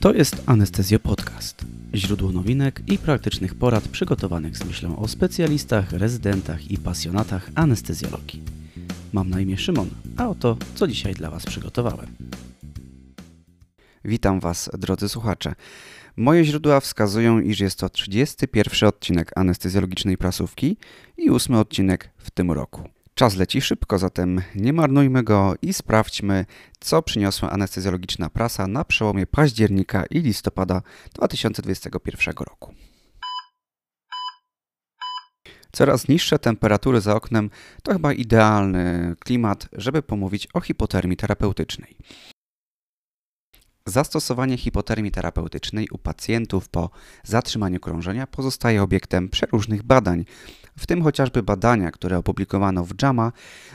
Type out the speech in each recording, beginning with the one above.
To jest Anestezjo Podcast. Źródło nowinek i praktycznych porad przygotowanych z myślą o specjalistach, rezydentach i pasjonatach anestezjologii. Mam na imię Szymon, a oto co dzisiaj dla Was przygotowałem. Witam Was, drodzy słuchacze. Moje źródła wskazują, iż jest to 31 odcinek anestezjologicznej prasówki i ósmy odcinek w tym roku. Czas leci szybko, zatem nie marnujmy go i sprawdźmy, co przyniosła anestezjologiczna prasa na przełomie października i listopada 2021 roku. Coraz niższe temperatury za oknem to chyba idealny klimat, żeby pomówić o hipotermii terapeutycznej. Zastosowanie hipotermii terapeutycznej u pacjentów po zatrzymaniu krążenia pozostaje obiektem przeróżnych badań, w tym chociażby badania, które opublikowano w JAMA.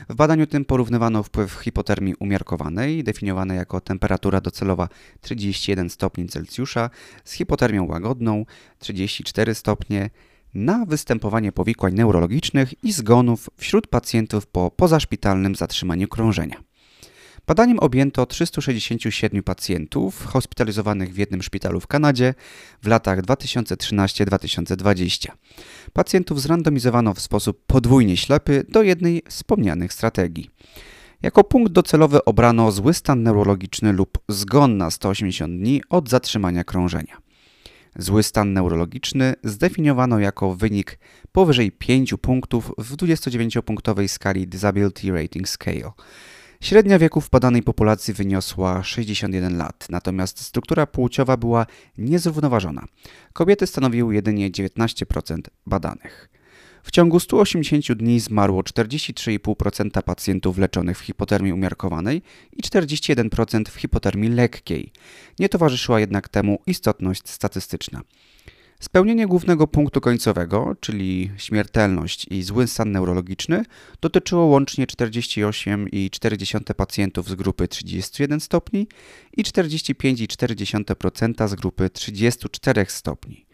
W badaniu tym porównywano wpływ hipotermii umiarkowanej, definiowanej jako temperatura docelowa 31 stopni Celsjusza, z hipotermią łagodną 34 stopnie, na występowanie powikłań neurologicznych i zgonów wśród pacjentów po pozaszpitalnym zatrzymaniu krążenia. Badaniem objęto 367 pacjentów hospitalizowanych w jednym szpitalu w Kanadzie w latach 2013-2020. Pacjentów zrandomizowano w sposób podwójnie ślepy do jednej wspomnianych strategii. Jako punkt docelowy obrano zły stan neurologiczny lub zgon na 180 dni od zatrzymania krążenia. Zły stan neurologiczny zdefiniowano jako wynik powyżej 5 punktów w 29-punktowej skali Disability Rating Scale. Średnia wieku w badanej populacji wyniosła 61 lat, natomiast struktura płciowa była niezrównoważona. Kobiety stanowiły jedynie 19% badanych. W ciągu 180 dni zmarło 43,5% pacjentów leczonych w hipotermii umiarkowanej i 41% w hipotermii lekkiej. Nie towarzyszyła jednak temu istotność statystyczna. Spełnienie głównego punktu końcowego, czyli śmiertelność i zły stan neurologiczny, dotyczyło łącznie 48,4 pacjentów z grupy 31 stopni i 45,4% z grupy 34 stopni.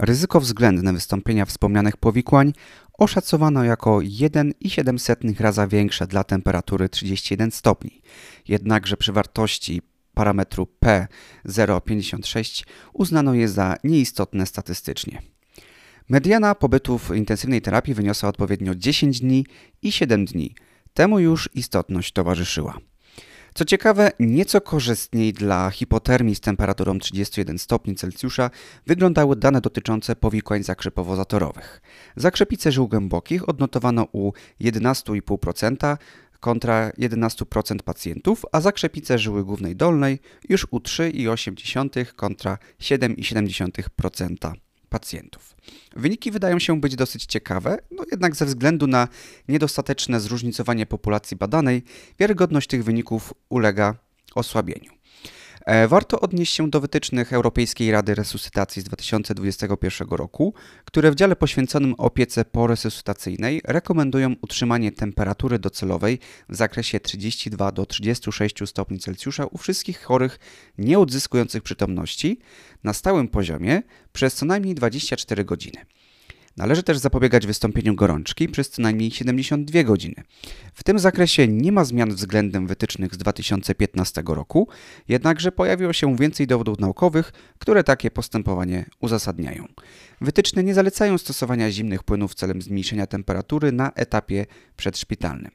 Ryzyko względne wystąpienia wspomnianych powikłań oszacowano jako 1,7 raza większe dla temperatury 31 stopni. Jednakże przy wartości parametru P0,56 uznano je za nieistotne statystycznie. Mediana pobytu w intensywnej terapii wyniosła odpowiednio 10 dni i 7 dni. Temu już istotność towarzyszyła. Co ciekawe, nieco korzystniej dla hipotermii z temperaturą 31 stopni Celsjusza wyglądały dane dotyczące powikłań zakrzepowo-zatorowych. Zakrzepice żył głębokich odnotowano u 11,5%, kontra 11% pacjentów, a zakrzepice żyły głównej dolnej już u 3,8 kontra 7,7% pacjentów. Wyniki wydają się być dosyć ciekawe, no jednak ze względu na niedostateczne zróżnicowanie populacji badanej, wiarygodność tych wyników ulega osłabieniu. E, warto odnieść się do wytycznych Europejskiej Rady Resuscytacji z 2021 roku, które w dziale poświęconym opiece poresuscytacyjnej rekomendują utrzymanie temperatury docelowej w zakresie 32 do 36 stopni Celsjusza u wszystkich chorych nie odzyskujących przytomności na stałym poziomie przez co najmniej 24 godziny. Należy też zapobiegać wystąpieniu gorączki przez co najmniej 72 godziny. W tym zakresie nie ma zmian względem wytycznych z 2015 roku, jednakże pojawiło się więcej dowodów naukowych, które takie postępowanie uzasadniają. Wytyczne nie zalecają stosowania zimnych płynów celem zmniejszenia temperatury na etapie przedszpitalnym.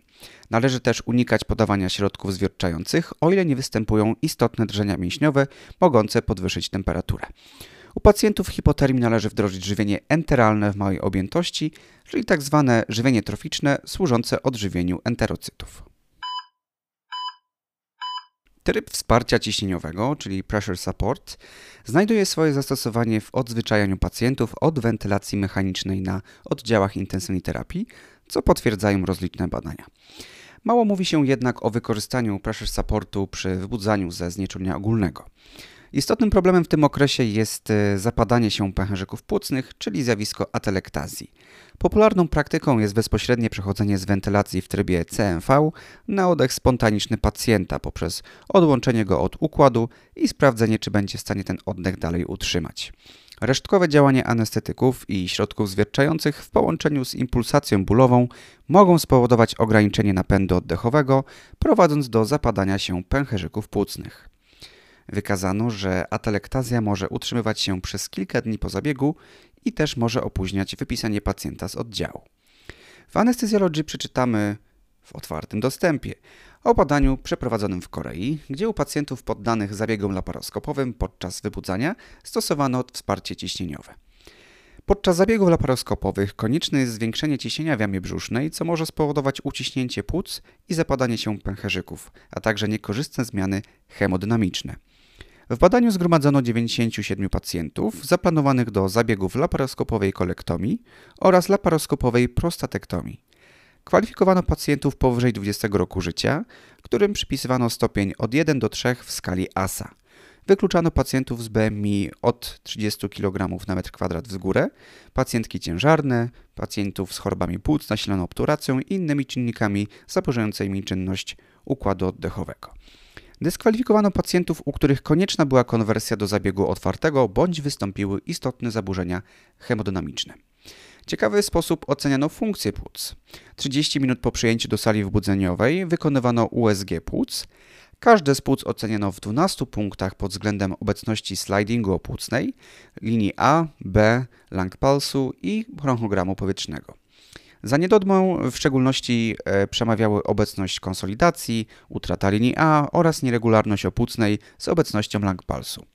Należy też unikać podawania środków zwierczających, o ile nie występują istotne drżenia mięśniowe mogące podwyższyć temperaturę. U pacjentów hipotermii należy wdrożyć żywienie enteralne w małej objętości, czyli tzw. Tak żywienie troficzne służące odżywieniu enterocytów. Tryb wsparcia ciśnieniowego, czyli pressure support, znajduje swoje zastosowanie w odzwyczajaniu pacjentów od wentylacji mechanicznej na oddziałach intensywnej terapii, co potwierdzają rozliczne badania. Mało mówi się jednak o wykorzystaniu pressure supportu przy wybudzaniu ze znieczulenia ogólnego. Istotnym problemem w tym okresie jest e, zapadanie się pęcherzyków płucnych, czyli zjawisko atelektazji. Popularną praktyką jest bezpośrednie przechodzenie z wentylacji w trybie CMV na oddech spontaniczny pacjenta poprzez odłączenie go od układu i sprawdzenie, czy będzie w stanie ten oddech dalej utrzymać. Resztkowe działanie anestetyków i środków zwierczających w połączeniu z impulsacją bólową mogą spowodować ograniczenie napędu oddechowego, prowadząc do zapadania się pęcherzyków płucnych. Wykazano, że atelektazja może utrzymywać się przez kilka dni po zabiegu i też może opóźniać wypisanie pacjenta z oddziału. W anestezjologii przeczytamy w otwartym dostępie o badaniu przeprowadzonym w Korei, gdzie u pacjentów poddanych zabiegom laparoskopowym podczas wybudzania stosowano wsparcie ciśnieniowe. Podczas zabiegów laparoskopowych konieczne jest zwiększenie ciśnienia w jamie brzusznej, co może spowodować uciśnięcie płuc i zapadanie się pęcherzyków, a także niekorzystne zmiany hemodynamiczne. W badaniu zgromadzono 97 pacjentów zaplanowanych do zabiegów laparoskopowej kolektomii oraz laparoskopowej prostatektomii. Kwalifikowano pacjentów powyżej 20 roku życia, którym przypisywano stopień od 1 do 3 w skali ASA. Wykluczano pacjentów z BMI od 30 kg na metr kwadrat w górę, pacjentki ciężarne, pacjentów z chorobami płuc nasiloną obturacją i innymi czynnikami zaburzającymi czynność układu oddechowego. Dyskwalifikowano pacjentów, u których konieczna była konwersja do zabiegu otwartego bądź wystąpiły istotne zaburzenia hemodynamiczne. Ciekawy sposób oceniano funkcję płuc. 30 minut po przyjęciu do sali wybudzeniowej wykonywano USG płuc. Każde z płuc oceniano w 12 punktach pod względem obecności slidingu opłucnej, linii A, B, lang pulsu i bronchogramu powietrznego. Za niedodmą w szczególności e, przemawiały obecność konsolidacji, utrata linii A oraz nieregularność opłucnej z obecnością lang pulsu.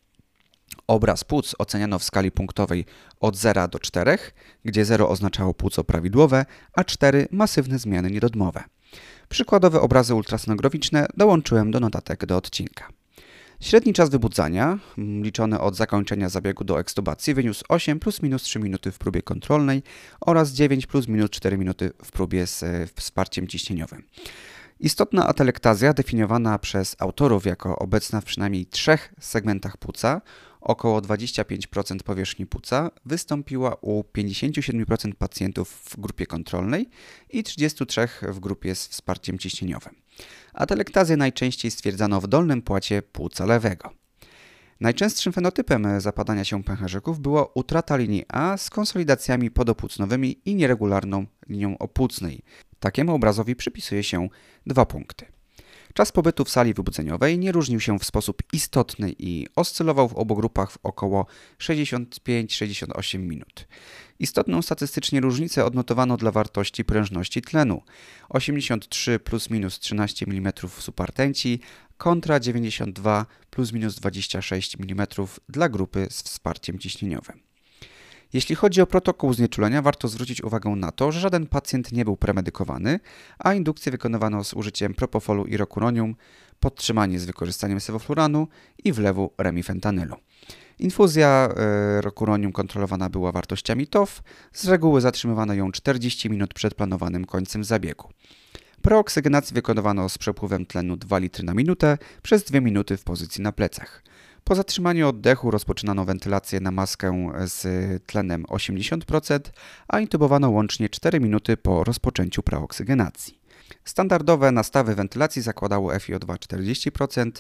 Obraz płuc oceniano w skali punktowej od 0 do 4, gdzie 0 oznaczało płuco prawidłowe, a 4 masywne zmiany niedodmowe. Przykładowe obrazy ultrasonograficzne dołączyłem do notatek do odcinka. Średni czas wybudzania, liczony od zakończenia zabiegu do ekstubacji, wyniósł 8 plus minus 3 minuty w próbie kontrolnej oraz 9 plus minus 4 minuty w próbie z wsparciem ciśnieniowym. Istotna atelektazja, definiowana przez autorów jako obecna w przynajmniej trzech segmentach płuca, około 25% powierzchni płuca, wystąpiła u 57% pacjentów w grupie kontrolnej i 33% w grupie z wsparciem ciśnieniowym. Atelektazję najczęściej stwierdzano w dolnym płacie płuca lewego. Najczęstszym fenotypem zapadania się pęcherzyków była utrata linii A z konsolidacjami podopłucnowymi i nieregularną linią opłucnej. Takiemu obrazowi przypisuje się dwa punkty. Czas pobytu w sali wybudzeniowej nie różnił się w sposób istotny i oscylował w obu grupach w około 65-68 minut. Istotną statystycznie różnicę odnotowano dla wartości prężności tlenu 83 plus minus 13 mm w supartenci kontra 92 plus minus 26 mm dla grupy z wsparciem ciśnieniowym. Jeśli chodzi o protokół znieczulenia, warto zwrócić uwagę na to, że żaden pacjent nie był premedykowany, a indukcję wykonywano z użyciem propofolu i rokuronium, podtrzymanie z wykorzystaniem sewofluranu i wlewu remifentanylu. Infuzja e, rokuronium kontrolowana była wartościami TOF, z reguły zatrzymywano ją 40 minut przed planowanym końcem zabiegu. Preoksygenację wykonywano z przepływem tlenu 2 litry na minutę przez 2 minuty w pozycji na plecach. Po zatrzymaniu oddechu rozpoczynano wentylację na maskę z tlenem 80%, a intubowano łącznie 4 minuty po rozpoczęciu preoksygenacji. Standardowe nastawy wentylacji zakładało FiO2 40%,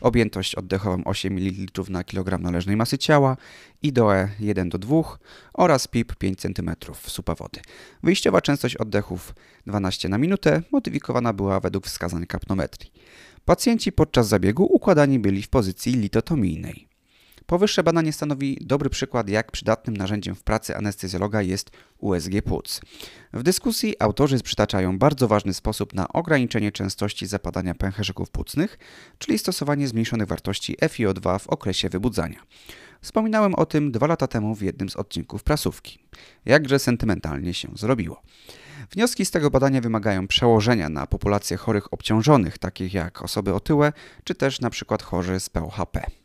objętość oddechową 8 ml na kilogram należnej masy ciała, IDOE 1 do 2 oraz PIP 5 cm supa wody. Wyjściowa częstość oddechów 12 na minutę modyfikowana była według wskazań kapnometrii. Pacjenci podczas zabiegu układani byli w pozycji litotomijnej. Powyższe badanie stanowi dobry przykład, jak przydatnym narzędziem w pracy anestezjologa jest USG płuc. W dyskusji autorzy przytaczają bardzo ważny sposób na ograniczenie częstości zapadania pęcherzyków płucnych, czyli stosowanie zmniejszonych wartości FiO2 w okresie wybudzania. Wspominałem o tym dwa lata temu w jednym z odcinków prasówki. Jakże sentymentalnie się zrobiło. Wnioski z tego badania wymagają przełożenia na populacje chorych obciążonych, takich jak osoby otyłe, czy też np. chorzy z POHP.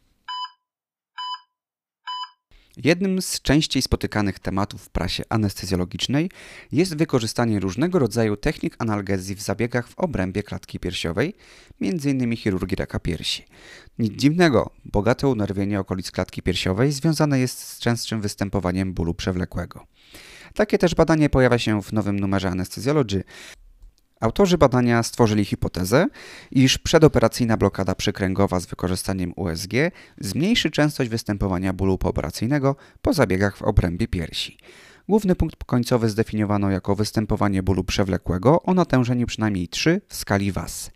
Jednym z częściej spotykanych tematów w prasie anestezjologicznej jest wykorzystanie różnego rodzaju technik analgezji w zabiegach w obrębie klatki piersiowej, m.in. chirurgii raka piersi. Nic dziwnego, bogate unerwienie okolic klatki piersiowej związane jest z częstszym występowaniem bólu przewlekłego. Takie też badanie pojawia się w nowym numerze Anesthesiology. Autorzy badania stworzyli hipotezę, iż przedoperacyjna blokada przykręgowa z wykorzystaniem USG zmniejszy częstość występowania bólu pooperacyjnego po zabiegach w obrębie piersi. Główny punkt końcowy zdefiniowano jako występowanie bólu przewlekłego o natężeniu przynajmniej 3 w skali WAS.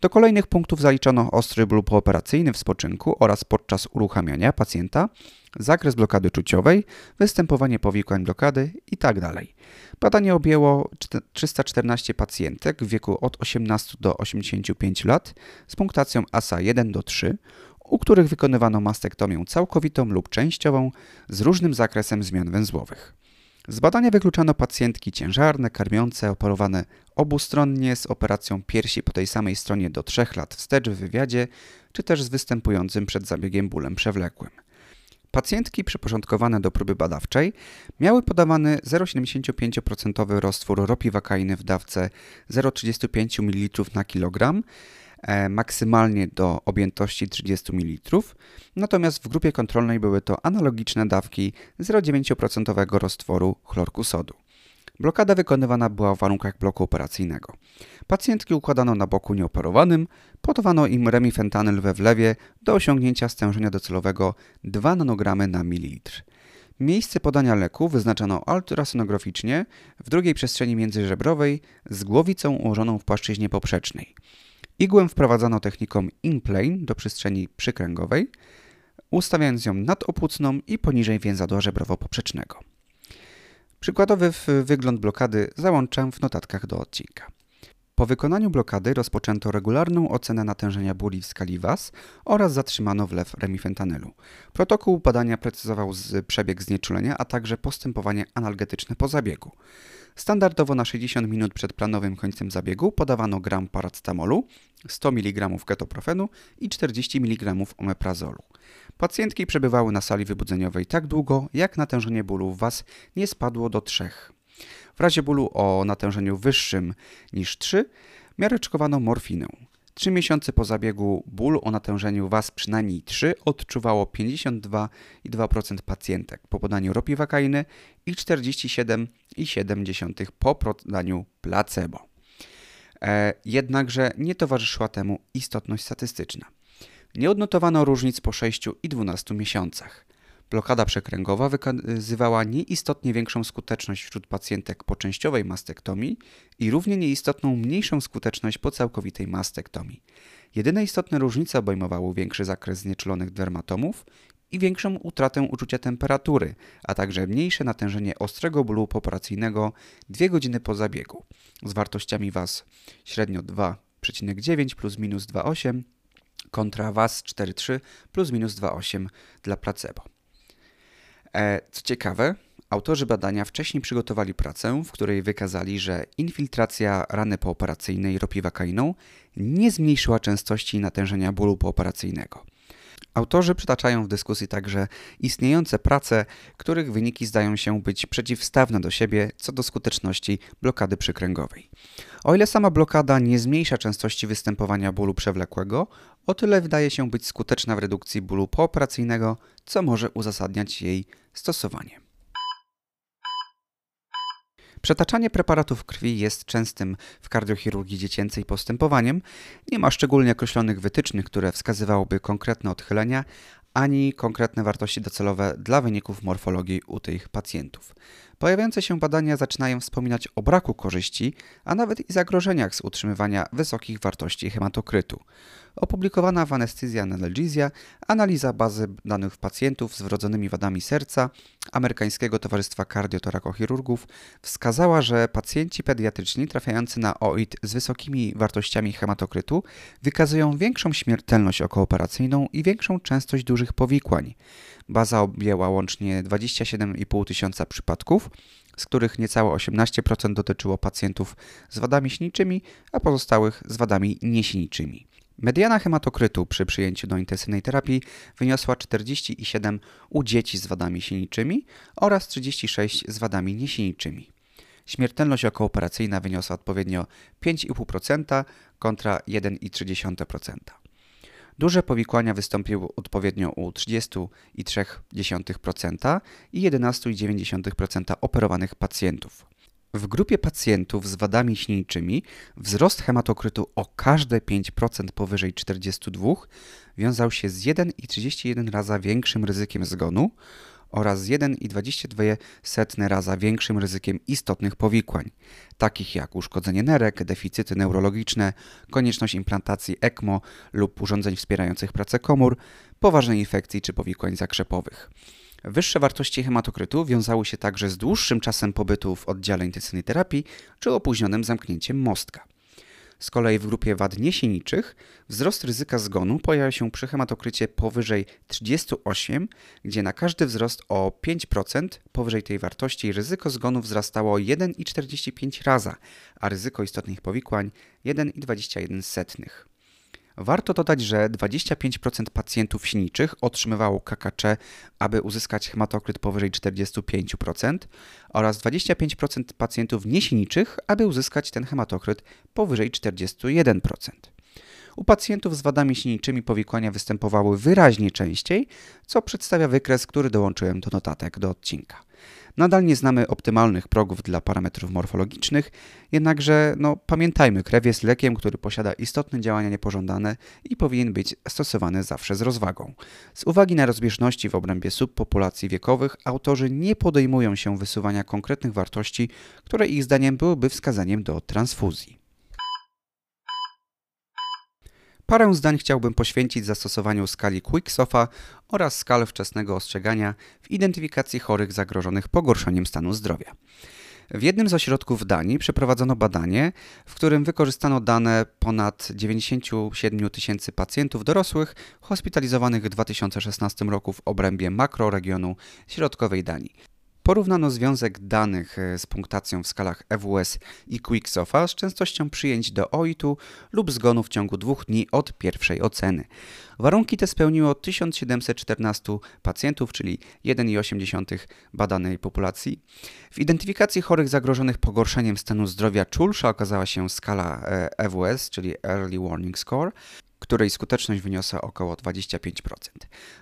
Do kolejnych punktów zaliczono ostry ból pooperacyjny w spoczynku oraz podczas uruchamiania pacjenta, zakres blokady czuciowej, występowanie powikłań blokady itd. Tak Badanie objęło 314 pacjentek w wieku od 18 do 85 lat z punktacją ASA 1 do 3, u których wykonywano mastektomię całkowitą lub częściową z różnym zakresem zmian węzłowych. Z badania wykluczano pacjentki ciężarne, karmiące, operowane obustronnie z operacją piersi po tej samej stronie do 3 lat wstecz w wywiadzie, czy też z występującym przed zabiegiem bólem przewlekłym. Pacjentki przyporządkowane do próby badawczej miały podawany 0,75% roztwór ropiwakainy w dawce 0,35 ml na kilogram, e, maksymalnie do objętości 30 ml, natomiast w grupie kontrolnej były to analogiczne dawki 0,9% roztworu chlorku sodu. Blokada wykonywana była w warunkach bloku operacyjnego. Pacjentki układano na boku nieoperowanym, podawano im remifentanyl we wlewie do osiągnięcia stężenia docelowego 2 nanogramy na mililitr. Miejsce podania leku wyznaczono ultrasonograficznie w drugiej przestrzeni międzyżebrowej z głowicą ułożoną w płaszczyźnie poprzecznej. Igłę wprowadzano techniką in-plane do przestrzeni przykręgowej, ustawiając ją nadopłucną i poniżej więzadła żebrowo-poprzecznego. Przykładowy wygląd blokady załączam w notatkach do odcinka. Po wykonaniu blokady rozpoczęto regularną ocenę natężenia bóli w skali WAS oraz zatrzymano wlew remifentanylu. Protokół badania precyzował przebieg znieczulenia, a także postępowanie analgetyczne po zabiegu. Standardowo na 60 minut przed planowym końcem zabiegu podawano gram paractamolu, 100 mg ketoprofenu i 40 mg omeprazolu. Pacjentki przebywały na sali wybudzeniowej tak długo, jak natężenie bólu w Was nie spadło do 3. W razie bólu o natężeniu wyższym niż 3 miareczkowano morfinę. 3 miesiące po zabiegu ból o natężeniu WAS przynajmniej 3 odczuwało 52,2% pacjentek po podaniu ropiwakainy i 47,7% po podaniu placebo. E, jednakże nie towarzyszyła temu istotność statystyczna. Nie odnotowano różnic po 6 i 12 miesiącach. Blokada przekręgowa wykazywała nieistotnie większą skuteczność wśród pacjentek po częściowej mastektomii i równie nieistotną mniejszą skuteczność po całkowitej mastektomii. Jedyne istotne różnice obejmowały większy zakres znieczulonych dermatomów i większą utratę uczucia temperatury, a także mniejsze natężenie ostrego bólu poperacyjnego 2 godziny po zabiegu z wartościami WAS średnio 2,9 plus minus 2,8 kontra WAS 4,3 plus minus 2,8 dla placebo. E, co ciekawe, autorzy badania wcześniej przygotowali pracę, w której wykazali, że infiltracja rany pooperacyjnej ropiwakainą nie zmniejszyła częstości natężenia bólu pooperacyjnego. Autorzy przytaczają w dyskusji także istniejące prace, których wyniki zdają się być przeciwstawne do siebie co do skuteczności blokady przykręgowej. O ile sama blokada nie zmniejsza częstości występowania bólu przewlekłego, o tyle wydaje się być skuteczna w redukcji bólu pooperacyjnego, co może uzasadniać jej stosowanie. Przetaczanie preparatów krwi jest częstym w kardiochirurgii dziecięcej postępowaniem. Nie ma szczególnie określonych wytycznych, które wskazywałyby konkretne odchylenia, ani konkretne wartości docelowe dla wyników morfologii u tych pacjentów. Pojawiające się badania zaczynają wspominać o braku korzyści, a nawet i zagrożeniach z utrzymywania wysokich wartości hematokrytu. Opublikowana w Anesthesia Analgesia analiza bazy danych pacjentów z wrodzonymi wadami serca Amerykańskiego Towarzystwa Kardiotorakochirurgów wskazała, że pacjenci pediatryczni trafiający na OIT z wysokimi wartościami hematokrytu wykazują większą śmiertelność okooperacyjną i większą częstość dużych powikłań. Baza objęła łącznie 27,5 tysiąca przypadków, z których niecałe 18% dotyczyło pacjentów z wadami śniczymi, a pozostałych z wadami niesiniczymi. Mediana hematokrytu przy przyjęciu do intensywnej terapii wyniosła 47 u dzieci z wadami silniczymi oraz 36 z wadami niesiniczymi. Śmiertelność okooperacyjna wyniosła odpowiednio 5,5% kontra 1,3%. Duże powikłania wystąpiły odpowiednio u 30,3% i 11,9% operowanych pacjentów. W grupie pacjentów z wadami śniejczymi wzrost hematokrytu o każde 5% powyżej 42 wiązał się z 1,31 raza większym ryzykiem zgonu oraz 1,22 raza większym ryzykiem istotnych powikłań, takich jak uszkodzenie nerek, deficyty neurologiczne, konieczność implantacji ECMO lub urządzeń wspierających pracę komór, poważnej infekcji czy powikłań zakrzepowych. Wyższe wartości hematokrytu wiązały się także z dłuższym czasem pobytu w oddziale intensywnej terapii czy opóźnionym zamknięciem mostka. Z kolei w grupie wad niesieniczych wzrost ryzyka zgonu pojawia się przy hematokrycie powyżej 38, gdzie na każdy wzrost o 5% powyżej tej wartości ryzyko zgonu wzrastało 1,45 raza, a ryzyko istotnych powikłań 1,21. Warto dodać, że 25% pacjentów siniczych otrzymywało KKC, aby uzyskać hematokryt powyżej 45% oraz 25% pacjentów niesiniczych, aby uzyskać ten hematokryt powyżej 41%. U pacjentów z wadami siniczymi powikłania występowały wyraźnie częściej, co przedstawia wykres, który dołączyłem do notatek do odcinka. Nadal nie znamy optymalnych progów dla parametrów morfologicznych, jednakże no, pamiętajmy, krew jest lekiem, który posiada istotne działania niepożądane i powinien być stosowany zawsze z rozwagą. Z uwagi na rozbieżności w obrębie subpopulacji wiekowych, autorzy nie podejmują się wysuwania konkretnych wartości, które ich zdaniem byłyby wskazaniem do transfuzji. Parę zdań chciałbym poświęcić zastosowaniu skali Quicksofa oraz skal wczesnego ostrzegania w identyfikacji chorych zagrożonych pogorszeniem stanu zdrowia. W jednym z ośrodków w Danii przeprowadzono badanie, w którym wykorzystano dane ponad 97 tysięcy pacjentów dorosłych hospitalizowanych w 2016 roku w obrębie makroregionu środkowej Danii. Porównano związek danych e, z punktacją w skalach EWS i Quicksofa z częstością przyjęć do OIT-u lub zgonu w ciągu dwóch dni od pierwszej oceny. Warunki te spełniło 1714 pacjentów, czyli 1,8 badanej populacji. W identyfikacji chorych zagrożonych pogorszeniem stanu zdrowia czulsza okazała się skala EWS, czyli Early Warning Score, której skuteczność wyniosła około 25%.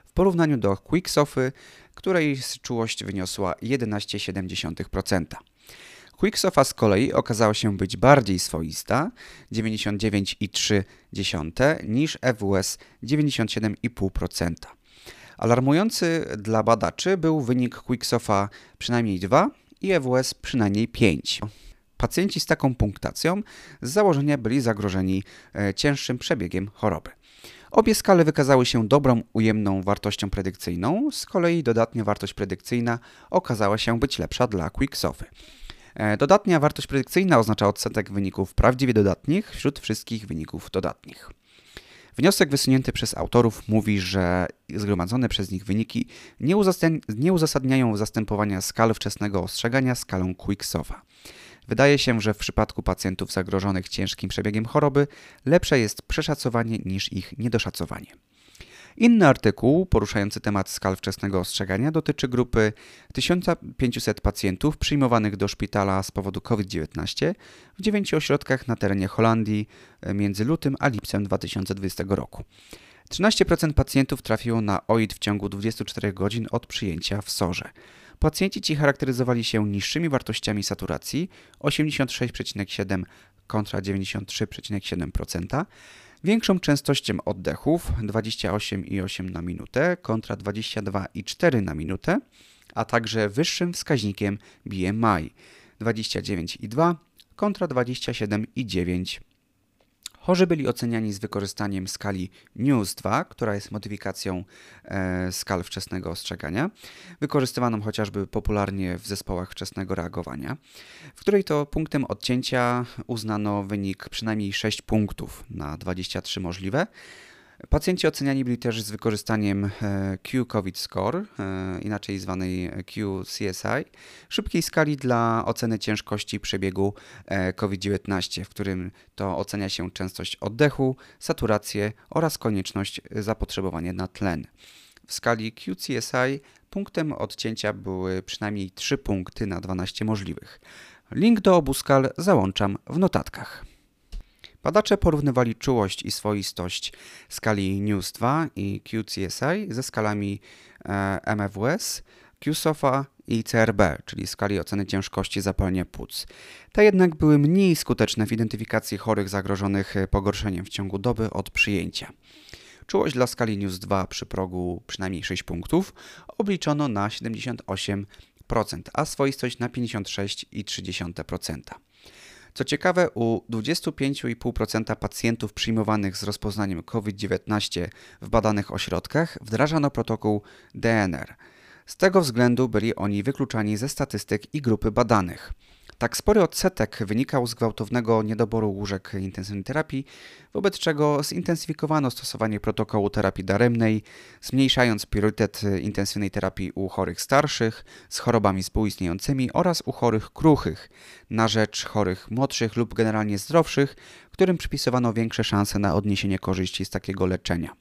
W porównaniu do Quicksofy, której czułość wyniosła 11,7%. Quicksofa z kolei okazała się być bardziej swoista 99,3 niż EWS 97,5%. Alarmujący dla badaczy był wynik Quicksofa przynajmniej 2 i EWS przynajmniej 5. Pacjenci z taką punktacją z założenia byli zagrożeni e, cięższym przebiegiem choroby. Obie skale wykazały się dobrą, ujemną wartością predykcyjną, z kolei dodatnia wartość predykcyjna okazała się być lepsza dla Quicksofy. E, dodatnia wartość predykcyjna oznacza odsetek wyników prawdziwie dodatnich wśród wszystkich wyników dodatnich. Wniosek wysunięty przez autorów mówi, że zgromadzone przez nich wyniki nie uzasadniają zastępowania skal wczesnego ostrzegania skalą Quicksofa. Wydaje się, że w przypadku pacjentów zagrożonych ciężkim przebiegiem choroby lepsze jest przeszacowanie niż ich niedoszacowanie. Inny artykuł poruszający temat skal wczesnego ostrzegania dotyczy grupy 1500 pacjentów przyjmowanych do szpitala z powodu COVID-19 w dziewięciu ośrodkach na terenie Holandii między lutym a lipcem 2020 roku. 13% pacjentów trafiło na OID w ciągu 24 godzin od przyjęcia w SORze. Pacjenci ci charakteryzowali się niższymi wartościami saturacji 86,7 kontra 93,7%, większą częstością oddechów 28,8 na minutę kontra 22,4 na minutę, a także wyższym wskaźnikiem BMI 29,2 kontra 27,9 Chorzy byli oceniani z wykorzystaniem skali NEWS-2, która jest modyfikacją e, skal wczesnego ostrzegania, wykorzystywaną chociażby popularnie w zespołach wczesnego reagowania, w której to punktem odcięcia uznano wynik przynajmniej 6 punktów na 23 możliwe, Pacjenci oceniani byli też z wykorzystaniem e, Q-COVID Score, e, inaczej zwanej QCSI, szybkiej skali dla oceny ciężkości przebiegu e, COVID-19, w którym to ocenia się częstość oddechu, saturację oraz konieczność zapotrzebowania na tlen. W skali QCSI punktem odcięcia były przynajmniej 3 punkty na 12 możliwych. Link do obu skal załączam w notatkach. Badacze porównywali czułość i swoistość skali NEWS 2 i QCSI ze skalami e, MFWS, QSOFA i CRB, czyli skali oceny ciężkości zapalenia płuc. Te jednak były mniej skuteczne w identyfikacji chorych zagrożonych pogorszeniem w ciągu doby od przyjęcia. Czułość dla skali News 2 przy progu przynajmniej 6 punktów obliczono na 78%, a swoistość na 56,3%. Co ciekawe, u 25,5% pacjentów przyjmowanych z rozpoznaniem COVID-19 w badanych ośrodkach wdrażano protokół DNR. Z tego względu byli oni wykluczani ze statystyk i grupy badanych. Tak spory odsetek wynikał z gwałtownego niedoboru łóżek intensywnej terapii, wobec czego zintensyfikowano stosowanie protokołu terapii daremnej, zmniejszając priorytet intensywnej terapii u chorych starszych z chorobami współistniejącymi oraz u chorych kruchych, na rzecz chorych młodszych lub generalnie zdrowszych, którym przypisywano większe szanse na odniesienie korzyści z takiego leczenia.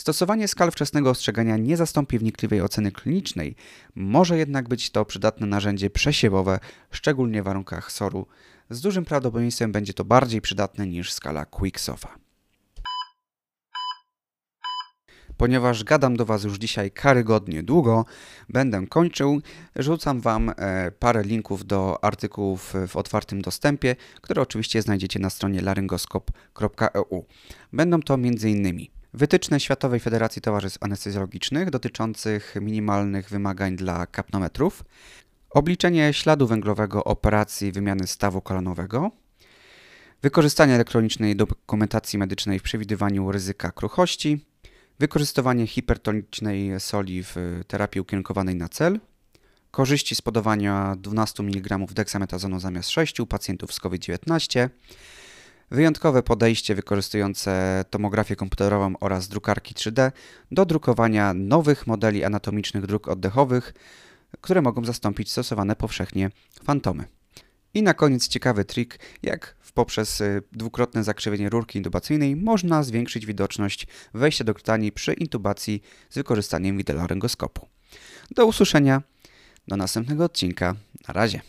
Stosowanie skal wczesnego ostrzegania nie zastąpi wnikliwej oceny klinicznej, może jednak być to przydatne narzędzie przesiewowe, szczególnie w warunkach SOR-u. Z dużym prawdopodobieństwem będzie to bardziej przydatne niż skala Quicksofa. Ponieważ gadam do Was już dzisiaj karygodnie długo, będę kończył. Rzucam Wam e, parę linków do artykułów w otwartym dostępie, które oczywiście znajdziecie na stronie laryngoskop.eu. Będą to m.in. Wytyczne Światowej Federacji Towarzystw Anestezjologicznych dotyczących minimalnych wymagań dla kapnometrów, obliczenie śladu węglowego operacji wymiany stawu kolanowego, wykorzystanie elektronicznej dokumentacji medycznej w przewidywaniu ryzyka kruchości, wykorzystywanie hipertonicznej soli w terapii ukierunkowanej na cel, korzyści z podawania 12 mg deksametazonu zamiast 6 u pacjentów z COVID-19, Wyjątkowe podejście wykorzystujące tomografię komputerową oraz drukarki 3D do drukowania nowych modeli anatomicznych dróg oddechowych, które mogą zastąpić stosowane powszechnie fantomy. I na koniec ciekawy trik, jak poprzez y, dwukrotne zakrzywienie rurki intubacyjnej można zwiększyć widoczność wejścia do krtani przy intubacji z wykorzystaniem widelaryngoskopu. Do usłyszenia, do następnego odcinka. Na razie.